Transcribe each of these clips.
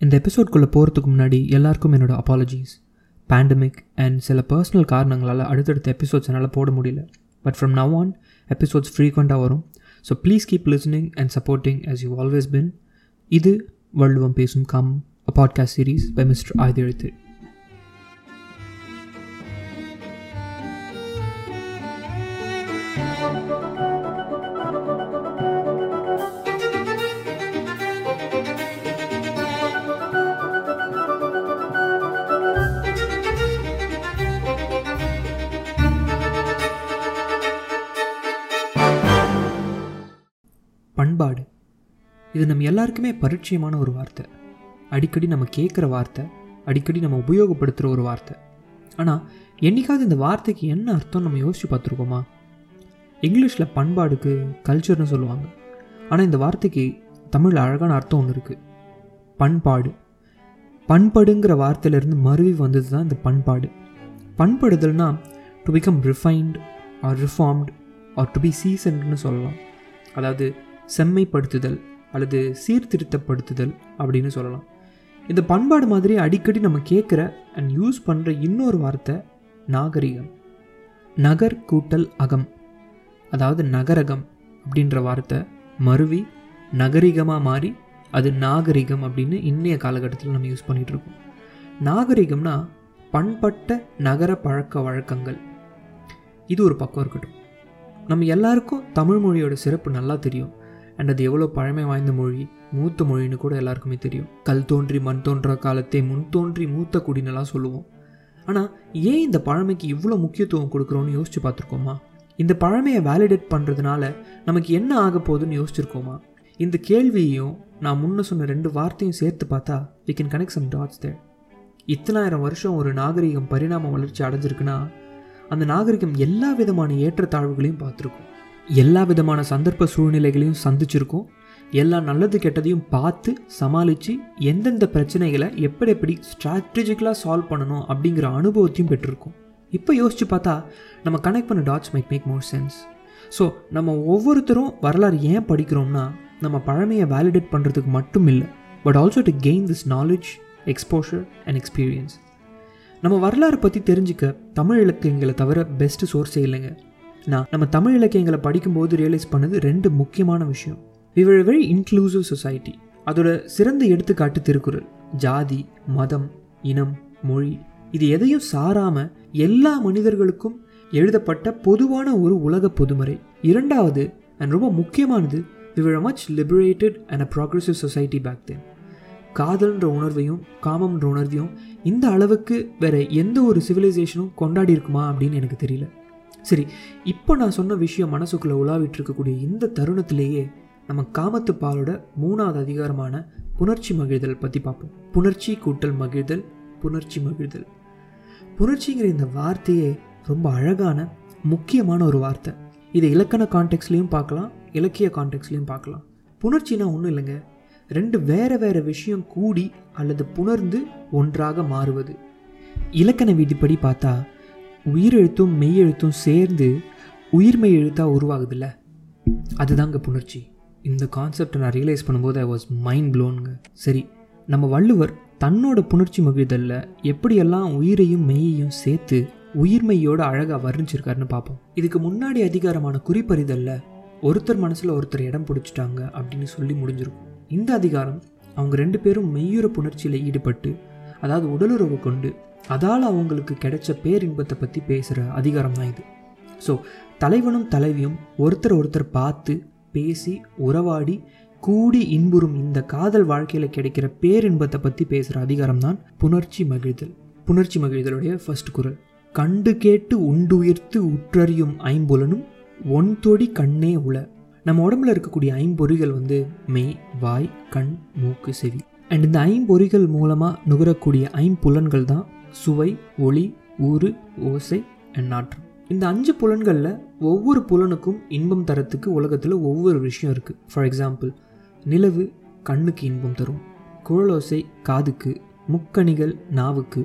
இந்த எபிசோட்குள்ளே போகிறதுக்கு முன்னாடி எல்லாருக்கும் என்னோட அப்பாலஜிஸ் பேண்டமிக் அண்ட் சில பர்சனல் காரணங்களால் அடுத்தடுத்த எபிசோட்ஸ் என்னால் போட முடியல. But from now on episodes ஃப்ரீக்வெண்ட்டாக வரும். So please keep listening and supporting as you always been இது வள்ளுவம் பேசும் come a podcast series by mister Ayudhaezhuthu பண்பாடு. இது நம்ம எல்லாருக்குமே பரிச்சயமான ஒரு வார்த்தை. அடிக்கடி நம்ம கேட்குற வார்த்தை அடிக்கடி நம்ம உபயோகப்படுத்துகிற ஒரு வார்த்தை. ஆனால் என்னைக்காவது இந்த வார்த்தைக்கு என்ன அர்த்தம் நம்ம யோசிச்சு பார்த்துருக்கோமா? இங்கிலீஷில் பண்பாடுக்கு கல்ச்சர்னு சொல்லுவாங்க. ஆனால் இந்த வார்த்தைக்கு தமிழில் அழகான அர்த்தம் ஒன்று இருக்குது பண்பாடு. பண்படுங்கிற வார்த்தையிலேருந்து மருவி வந்தது தான் இந்த பண்பாடு. பண்படுதல்னா to become refined or reformed or to be சீசன்ட்னு சொல்லலாம். அதாவது செம்மைப்படுத்துதல் அல்லது சீர்திருத்தப்படுத்துதல் அப்படின்னு சொல்லலாம். இந்த பண்பாடு மாதிரி அடிக்கடி நம்ம கேட்குற அண்ட் யூஸ் பண்ணுற இன்னொரு வார்த்தை நாகரிகம். நகர் கூட்டல் அகம். அதாவது நகரகம் அப்படின்ற வார்த்தை மருவி நகரிகமாக மாறி அது நாகரிகம் அப்படின்னு இன்றைய காலகட்டத்தில் நம்ம யூஸ் பண்ணிகிட்டு இருக்கோம். நாகரிகம்னா பண்பட்ட நகர பழக்க வழக்கங்கள். இது ஒரு பக்கம் இருக்கட்டும். நம்ம எல்லாருக்கும் தமிழ் மொழியோட சிறப்பு நல்லா தெரியும். அண்ட் அது எவ்வளோ பழமை வாய்ந்த மொழி? மூத்த மொழின்னு கூட எல்லாருக்குமே தெரியும். கல் தோன்றி மண் தோன்ற காலத்தை முன் தோன்றி மூத்த குடினெல்லாம் சொல்லுவோம். ஆனால் ஏன் இந்த பழமைக்கு இவ்வளோ முக்கியத்துவம் கொடுக்குறோன்னு யோசிச்சு பார்த்துருக்கோமா? இந்த பழமையை வேலிடேட் பண்ணுறதுனால நமக்கு என்ன ஆக போகுதுன்னு யோசிச்சிருக்கோமா? இந்த கேள்வியையும் நான் முன்ன சொன்ன ரெண்டு வார்த்தையும் சேர்த்து பார்த்தா we can connect some dots there இத்தனாயிரம் வருஷம் ஒரு நாகரிகம் பரிணாம வளர்ச்சி அடைஞ்சிருக்குன்னா அந்த நாகரிகம் எல்லா விதமான ஏற்றத்தாழ்வுகளையும் பார்த்துருக்கும். எல்லா விதமான சந்தர்ப்ப சூழ்நிலைகளையும் சந்திச்சிருக்கோம். எல்லா நல்லது கெட்டதையும் பார்த்து சமாளித்து எந்தெந்த பிரச்சனைகளை எப்படி எப்படி ஸ்ட்ராட்டஜிக்கலாக சால்வ் பண்ணணும் அப்படிங்கிற அனுபவத்தையும் பெற்றிருக்கோம். இப்போ யோசிச்சு பார்த்தா நம்ம கனெக்ட் பண்ண dots might make more sense so நம்ம ஒவ்வொருத்தரும் வரலாறு ஏன் படிக்கிறோம்னா நம்ம பழமையை வேலிடேட் பண்ணுறதுக்கு மட்டும் இல்லை but also to gain this knowledge exposure and experience நம்ம வரலாறு பற்றி தெரிஞ்சுக்க தமிழ் இலக்கியங்களை தவிர பெஸ்ட்டு சோர்ஸே இல்லைங்க. நான் நம்ம தமிழ் இலக்கியங்களை படிக்கும்போது ரியலைஸ் பண்ணது ரெண்டு முக்கியமான விஷயம். விவர் வெரி இன்க்ளூசிவ் சொசைட்டி அதோட சிறந்த எடுத்துக்காட்டு திருக்குறள். ஜாதி மதம் இனம் மொழி இது எதையும் சாராம எல்லா மனிதர்களுக்கும் எழுதப்பட்ட பொதுவான ஒரு உலக பொதுமறை. இரண்டாவது அண்ட் ரொம்ப முக்கியமானது we were much liberated and a progressive society back then காதல்ன்ற உணர்வையும் காமம்ன்ற உணர்வையும் இந்த அளவுக்கு வேற எந்த ஒரு சிவிலைசேஷனும் கொண்டாடி இருக்குமா அப்படின்னு எனக்கு தெரியல. சரி இப்போ நான் சொன்ன விஷயம் மனசுக்குள்ளே உலாவிட்டு இருக்கக்கூடிய இந்த தருணத்திலேயே நம்ம காமத்து பாலோட மூணாவது அதிகாரமான புணர்ச்சி மகிழ்தல் பற்றி பார்ப்போம். புணர்ச்சி கூட்டல் மகிழ்தல் புணர்ச்சி மகிழ்தல். புணர்ச்சிங்கிற இந்த வார்த்தையே ரொம்ப அழகான முக்கியமான ஒரு வார்த்தை. இதை இலக்கண கான்டெக்ட்லேயும் பார்க்கலாம் இலக்கிய கான்டெக்ட்லேயும் பார்க்கலாம். புணர்ச்சினா ஒன்றும் இல்லைங்க. ரெண்டு வேறு வேறு விஷயம் கூடி அல்லது புணர்ந்து ஒன்றாக மாறுவது. இலக்கண விதிப்படி பார்த்தா உயிரெழுத்தும் மெய்யெழுத்தும் சேர்ந்து உயிர்மெய் எழுத்தாக உருவாகுதுல்ல? அதுதாங்க புணர்ச்சி. இந்த கான்செப்டை நான் ரியலைஸ் பண்ணும்போது ஐ வாஸ் மைண்ட் ப்ளோனுங்க சரி நம்ம வள்ளுவர் தன்னோட புணர்ச்சி மகிழ்தலில் எப்படியெல்லாம் உயிரையும் மெய்யையும் சேர்த்து உயிர்மையோட அழகாக வர்ணிச்சிருக்காருன்னு பார்ப்போம் இதுக்கு முன்னாடி அதிகாரமான குறிப்பறிதலில் ஒருத்தர் மனசில் ஒருத்தர் இடம் பிடிச்சிட்டாங்க அப்படின்னு சொல்லி முடிஞ்சிருக்கும். இந்த அதிகாரம் அவங்க ரெண்டு பேரும் மெய்யுற புணர்ச்சியில் ஈடுபட்டு அதாவது உடலுறவு கொண்டு அதால் அவங்களுக்கு கிடைச்ச பேரின்பத்தை பற்றி பேசுகிற அதிகாரம் தான் இது. ஸோ தலைவனும் தலைவியும் ஒருத்தர் ஒருத்தர் பார்த்து பேசி உறவாடி கூடி இன்புறும் இந்த காதல் வாழ்க்கையில் கிடைக்கிற பேரின்பத்தை பற்றி பேசுகிற அதிகாரம் தான் புணர்ச்சி மகிழ்தல். புணர்ச்சி மகிழ்தலுடைய ஃபர்ஸ்ட் குரல். கண்டு கேட்டு உண்டுயிர்த்து உற்றறியும் ஐம்புலனும் ஒன் தொடி கண்ணே உள. நம்ம உடம்புல இருக்கக்கூடிய ஐம்பொறிகள் வந்து மெய் வாய் கண் மூக்கு செவி. அண்ட் இந்த ஐம்பொறிகள் மூலமாக நுகரக்கூடிய ஐம்புலன்கள் தான் சுவை ஒளி ஊறு ஓசை அண்ட் நாற்றம் இந்த அஞ்சு புலன்களில் ஒவ்வொரு புலனுக்கும் இன்பம் தரத்துக்கு உலகத்தில் ஒவ்வொரு விஷயம் இருக்குது ஃபார் எக்ஸாம்பிள் நிலவு கண்ணுக்கு இன்பம் தரும் குழலோசை காதுக்கு முக்கணிகள் நாவுக்கு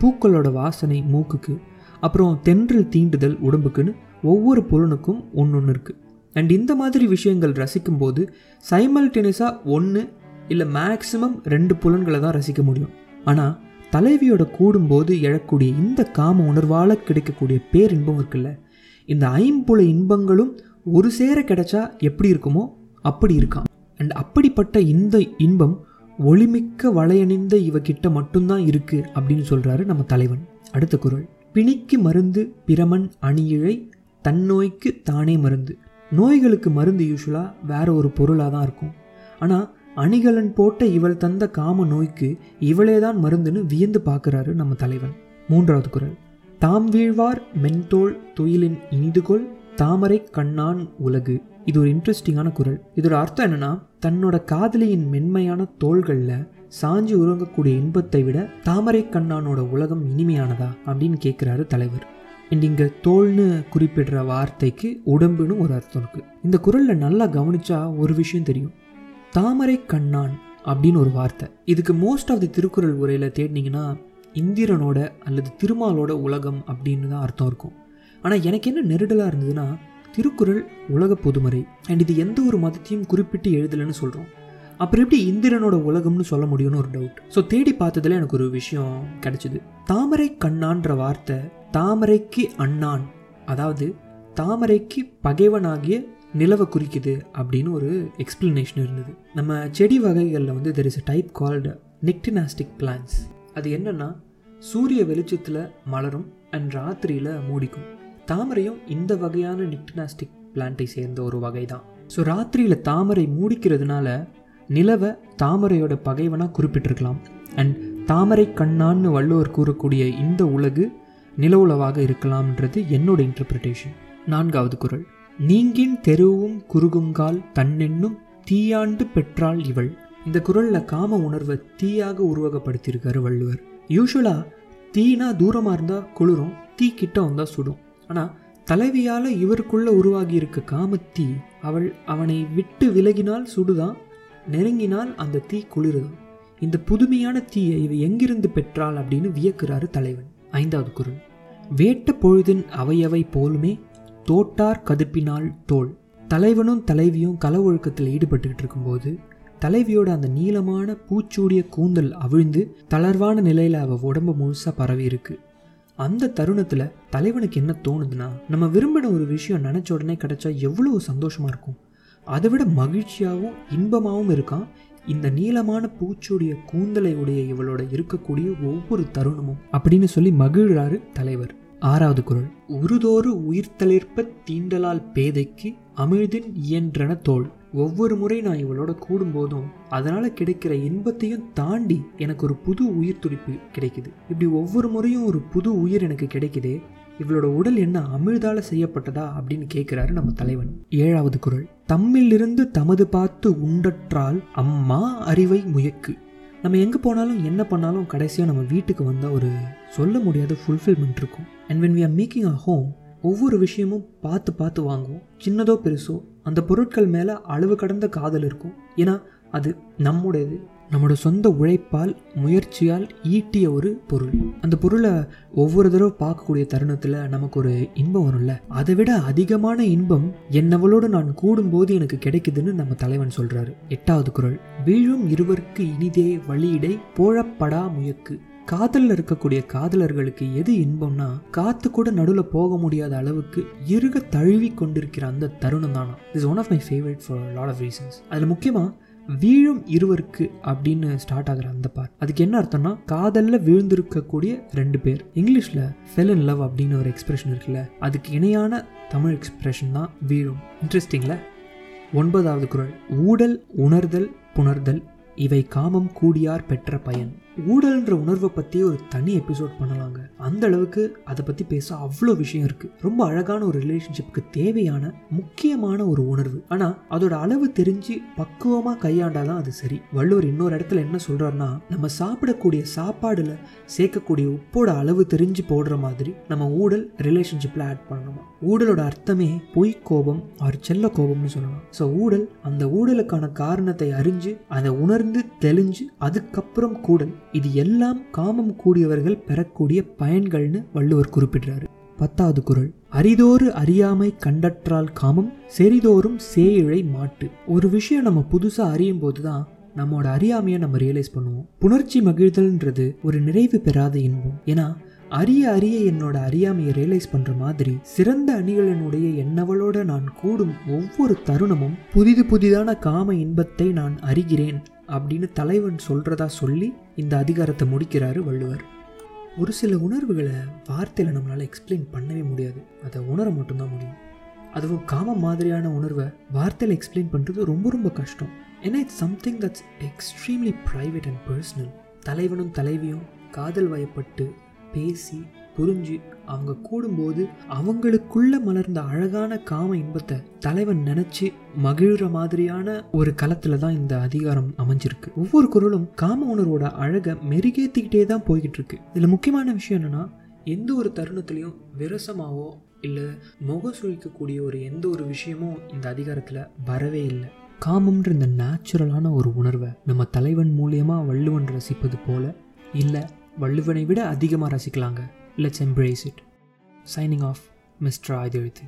பூக்களோட வாசனை மூக்குக்கு அப்புறம் தென்றல் தீண்டுதல் உடம்புக்குன்னு ஒவ்வொரு புலனுக்கும் ஒன்று ஒன்று இருக்குது அண்ட் இந்த மாதிரி விஷயங்கள் ரசிக்கும்போது சைமல்டேனியஸாக ஒன்று இல்லை மேக்சிமம் ரெண்டு புலன்களை தான் ரசிக்க முடியும். ஆனால் தலைவியோட கூடும்போது எழக்கூடிய இந்த காம உணர்வால் கிடைக்கக்கூடிய பேரின்பம் இருக்குல்ல. இந்த ஐம்புல இன்பங்களும் ஒரு சேர கிடைச்சா எப்படி இருக்குமோ அப்படி இருக்கான் அண்ட் அப்படிப்பட்ட இந்த இன்பம் ஒளிமிக்க வளையணிந்த இவகிட்ட மட்டும்தான் இருக்கு அப்படின்னு சொல்றாரு நம்ம தலைவன். அடுத்த குரல். பிணிக்கு மருந்து பிரமன் அணியிழை தன்னோய்க்கு தானே மருந்து. நோய்களுக்கு மருந்து யூஸ்வலாக வேற ஒரு பொருளாக தான் இருக்கும். ஆனால் அணிகலன் போட்ட இவள் தந்த காம நோய்க்கு இவளேதான் மருந்துன்னு வியந்து பார்க்குறாரு நம்ம தலைவன். மூன்றாவது குரல். தாம் வீழ்வார் மென்தோல் துயிலின் இனிதுகொள் தாமரை கண்ணான் உலகு. இது ஒரு இன்ட்ரெஸ்டிங்கான குரல். இதோட அர்த்தம் என்னன்னா தன்னோட காதலியின் மென்மையான தோள்களில் சாஞ்சி உறங்கக்கூடிய இன்பத்தை விட தாமரை கண்ணானோட உலகம் இனிமையானதா அப்படின்னு கேட்குறாரு தலைவர். அண்ட் இங்கே தோல்னு குறிப்பிடுற வார்த்தைக்கு உடம்புன்னு ஒரு அர்த்தம் இருக்குது இந்த குரலில் நல்லா கவனிச்சா ஒரு விஷயம் தெரியும். தாமரை கண்ணான் அப்படின்னு ஒரு வார்த்தை. இதுக்கு மோஸ்ட் ஆஃப் தி திருக்குறள் உரையில் தேடினீங்கன்னா இந்திரனோட அல்லது திருமாலோட உலகம் அப்படின்னு தான் அர்த்தம் இருக்கும். ஆனால் எனக்கு என்ன நெருடலாக இருந்ததுன்னா திருக்குறள் உலக பொதுமறை. அண்ட் இது எந்த ஒரு மதத்தையும் குறிப்பிட்டு எழுதலைன்னு சொல்கிறோம் அப்புறம் எப்படி இந்திரனோட உலகம்னு சொல்ல முடியும்னு ஒரு டவுட் ஸோ தேடி பார்த்ததுல எனக்கு ஒரு விஷயம் கிடைச்சிது. தாமரை கண்ணான்ற வார்த்தை தாமரைக்கு அண்ணான். அதாவது தாமரைக்கு பகைவனாகிய நிலவை குறிக்குது அப்படின்னு ஒரு எக்ஸ்பிளனேஷன் இருந்தது. நம்ம செடி வகைகளில் வந்து there is a type called nyctinastic plants அது என்னன்னா சூரிய வெளிச்சத்தில் மலரும் அண்ட் ராத்திரியில் மூடிக்கும். தாமரையும் இந்த வகையான நிக்டினாஸ்டிக் பிளான்ட்டை சேர்ந்த ஒரு வகை தான் ஸோ ராத்திரியில் தாமரை மூடிக்கிறதுனால நிலவை தாமரையோட பகைவனாக குறிப்பிட்டிருக்கலாம். அண்ட் தாமரை கண்ணான்னு வள்ளுவர் கூறக்கூடிய இந்த உலகு நில உலவாக இருக்கலாம்ன்றது என்னோட இன்டர்பிரிட்டேஷன் நான்காவது குரல். நீங்கின் தெருவும் குறுகுங்கால் தன்னென்னும் தீயாண்டு பெற்றாள் இவள். இந்த குரலில் காம உணர்வை தீயாக உருவகப்படுத்தியிருக்காரு வள்ளுவர். யூஸ்வலாக தீனா தூரமாக இருந்தால் குளிரும் தீ கிட்ட வந்தால் சுடும். ஆனால் தலைவியால் இவருக்குள்ளே உருவாகி இருக்க காமத்தீ அவள் அவனை விட்டு விலகினால் சுடுதான் நெருங்கினால் அந்த தீ குளிருதான். இந்த புதுமையான தீயை இவ எங்கிருந்து பெற்றாள் அப்படின்னு வியக்கிறாரு தலைவன். ஐந்தாவது குரல். வேட்ட பொழுதின் அவையவை போலுமே தோட்டார் கதுப்பினால் தோல். தலைவனும் தலைவியும் கல ஒழுக்கத்தில் ஈடுபட்டுக்கிட்டு இருக்கும்போது தலைவியோட அந்த நீளமான பூச்சூடிய கூந்தல் அவிழ்ந்து தளர்வான நிலையில் அவள் உடம்பு முழுசாக பரவி இருக்கு. அந்த தருணத்தில் தலைவனுக்கு என்ன தோணுதுன்னா நம்ம விரும்பின ஒரு விஷயம் நினச்ச உடனே கிடைச்சா எவ்வளோ சந்தோஷமாக இருக்கும். அதை விட மகிழ்ச்சியாகவும் இன்பமாகவும் இருக்கான் இந்த நீளமான பூச்சுடைய கூந்தலை உடைய இவளோட இருக்கக்கூடிய ஒவ்வொரு தருணமும் அப்படின்னு சொல்லி மகிழ்றாரு தலைவர். ஆறாவது குரல். உருதோறு உயிர்த்தளிர்ப்ப தீண்டலால் பேதைக்கு அமிழ்தின் இயன்றன தோல். ஒவ்வொரு முறை நான் இவளோட கூடும்போதும் அதனால் கிடைக்கிற இன்பத்தையும் தாண்டி எனக்கு ஒரு புது உயிர் துடிப்பு கிடைக்குது. இப்படி ஒவ்வொரு முறையும் ஒரு புது உயிர் எனக்கு கிடைக்குது இவளோட உடல் என்ன அமிழ்தால செய்யப்பட்டதா அப்படின்னு கேட்கிறாரு நம்ம தலைவன். ஏழாவது குரல். தம்மிலிருந்து தமது பார்த்து உண்டற்றால் அம்மா அறிவை முயக்கு. நம்ம எங்கே போனாலும் என்ன பண்ணாலும் கடைசியாக நம்ம வீட்டுக்கு வந்தால் ஒரு சொல்ல முடியாத ஃபுல்ஃபில்மெண்ட் இருக்கும். And when we are making a home ஒவ்வொரு விஷயமும் பார்த்து பார்த்து வாங்குவோம். சின்னதோ பெருசோ அந்த பொருட்கள் மேலே அளவு கடந்த காதல் இருக்கும். ஏன்னா அது நம்முடையது. நம்மளோட சொந்த உழைப்பால் முயற்சியால் ஈட்டிய ஒரு பொருள். அந்த பொருளை ஒவ்வொரு தடவை பார்க்கக்கூடிய தருணத்தில் நமக்கு ஒரு இன்பம் வரும்ல? அதை விட அதிகமான இன்பம் என்னவளோடு நான் கூடும்போது எனக்கு கிடைக்குதுன்னு நம்ம தலைவன் சொல்கிறாரு எட்டாவது குரல். வீழும் இருவருக்கு இனிதே வழியிடை போழப்படா முயக்கு. காதலில் இருக்கக்கூடிய காதலர்களுக்கு எது இன்பம்னா காத்து கூட நடுவில் போக முடியாத அளவுக்கு இருக தழுவி கொண்டிருக்கிற அந்த தருணம் தானா. Is one of my favourite for lot of reasons அதில் முக்கியமாக வீழும் இருவருக்கு அப்படின்னு ஸ்டார்ட் ஆகுற அந்த பார்ட் அதுக்கு என்ன அர்த்தம்னா காதலில் விழுந்திருக்கக்கூடிய ரெண்டு பேர். இங்கிலீஷில் ஃபெல் இன் லவ் அப்படின்னு ஒரு எக்ஸ்பிரஷன் இருக்குல்ல அதுக்கு இணையான தமிழ் எக்ஸ்பிரஷன் தான் வீழும். இன்ட்ரெஸ்டிங்ல ஒன்பதாவது குரல். ஊடல் உணர்தல் புணர்தல் இவை காமம் கூடியார் பெற்ற பயன். ஊழல்ன்ற உணர்வை பற்றி ஒரு தனி எபிசோட் பண்ணலாங்க. அந்த அளவுக்கு அதை பற்றி பேச அவ்வளோ விஷயம் இருக்குது ரொம்ப அழகான ஒரு ரிலேஷன்ஷிப்புக்கு தேவையான முக்கியமான ஒரு உணர்வு. ஆனால் அதோட அளவு தெரிஞ்சு பக்குவமாக கையாண்டாதான் அது சரி. வள்ளுவர் இன்னொரு இடத்துல என்ன சொல்கிறாருன்னா நம்ம சாப்பிடக்கூடிய சாப்பாடில் சேர்க்கக்கூடிய உப்போட அளவு தெரிஞ்சு போடுற மாதிரி நம்ம ஊழல் ரிலேஷன்ஷிப்பில் ஆட் பண்ணணுமா? ஊழலோட அர்த்தமே பொய் கோபம் அவர் செல்ல கோபம்னு சொல்லலாம். ஸோ ஊழல் அந்த ஊழலுக்கான காரணத்தை அறிஞ்சு அதை உணர்ந்து தெளிஞ்சு அதுக்கப்புறம் கூடல். இது எல்லாம் காமம் கூடியவர்கள் பெறக்கூடிய பயன்கள்னு வள்ளுவர் குறிப்பிடுறாரு. பத்தாவது குரல். அரிதோறு அறியாமை கண்டற்றால் காமம் செறிதோறும் சேயிழை மாட்டு. ஒரு விஷயம் நம்ம புதுசாக அறியும் போது தான் நம்மோட அறியாமையை நம்ம ரியலைஸ் பண்ணுவோம். புணர்ச்சி மகிழ்தல்ன்றது ஒரு நிறைவு பெறாத இன்பம். ஏன்னா அறிய அறிய என்னோட அறியாமையை ரியலைஸ் பண்ணுற மாதிரி சிறந்த அணிகளினுடைய என்னவளோட நான் கூடும் ஒவ்வொரு தருணமும் புதிது புதிதான காம இன்பத்தை நான் அறிகிறேன் அப்படின்னு தலைவன் சொல்கிறதா சொல்லி இந்த அதிகாரத்தை முடிக்கிறாரு வள்ளுவர். ஒரு சில உணர்வுகளை வார்த்தையில் நம்மளால் எக்ஸ்பிளைன் பண்ணவே முடியாது. அதை உணர மட்டும்தான் முடியும். அதுவும் காமம் மாதிரியான உணர்வை வார்த்தையில் எக்ஸ்பிளைன் பண்ணுறது ரொம்ப ரொம்ப கஷ்டம். ஏன்னா it's something that's extremely private and personal தலைவனும் தலைவியும் காதல் வயப்பட்டு பேசி புரிஞ்சு அவங்க கூடும்போது அவங்களுக்குள்ள மலர்ந்த அழகான காம இன்பத்தை தலைவன் நினைச்சு மகிழ்ற மாதிரியான ஒரு களத்துல தான் இந்த அதிகாரம் அமைஞ்சிருக்கு. ஒவ்வொரு குரலும் காம உணர்வோட அழகை மெருகேத்திக்கிட்டே தான் போய்கிட்டு இருக்கு இதுல முக்கியமான விஷயம் என்னன்னா எந்த ஒரு தருணத்துலையும் விரசமாவோ இல்லை முக சுழிக்கக்கூடிய ஒரு எந்த ஒரு விஷயமும் இந்த அதிகாரத்தில் வரவே இல்லை. காமம்ன்ற இந்த நேச்சுரலான ஒரு உணர்வை நம்ம தலைவன் மூலியமாக வள்ளுவன் ரசிப்பது போல இல்லை வள்ளுவனை விட அதிகமாக ரசிக்கலாங்க. Let's embrace it signing off mister Ayudhaezhuthu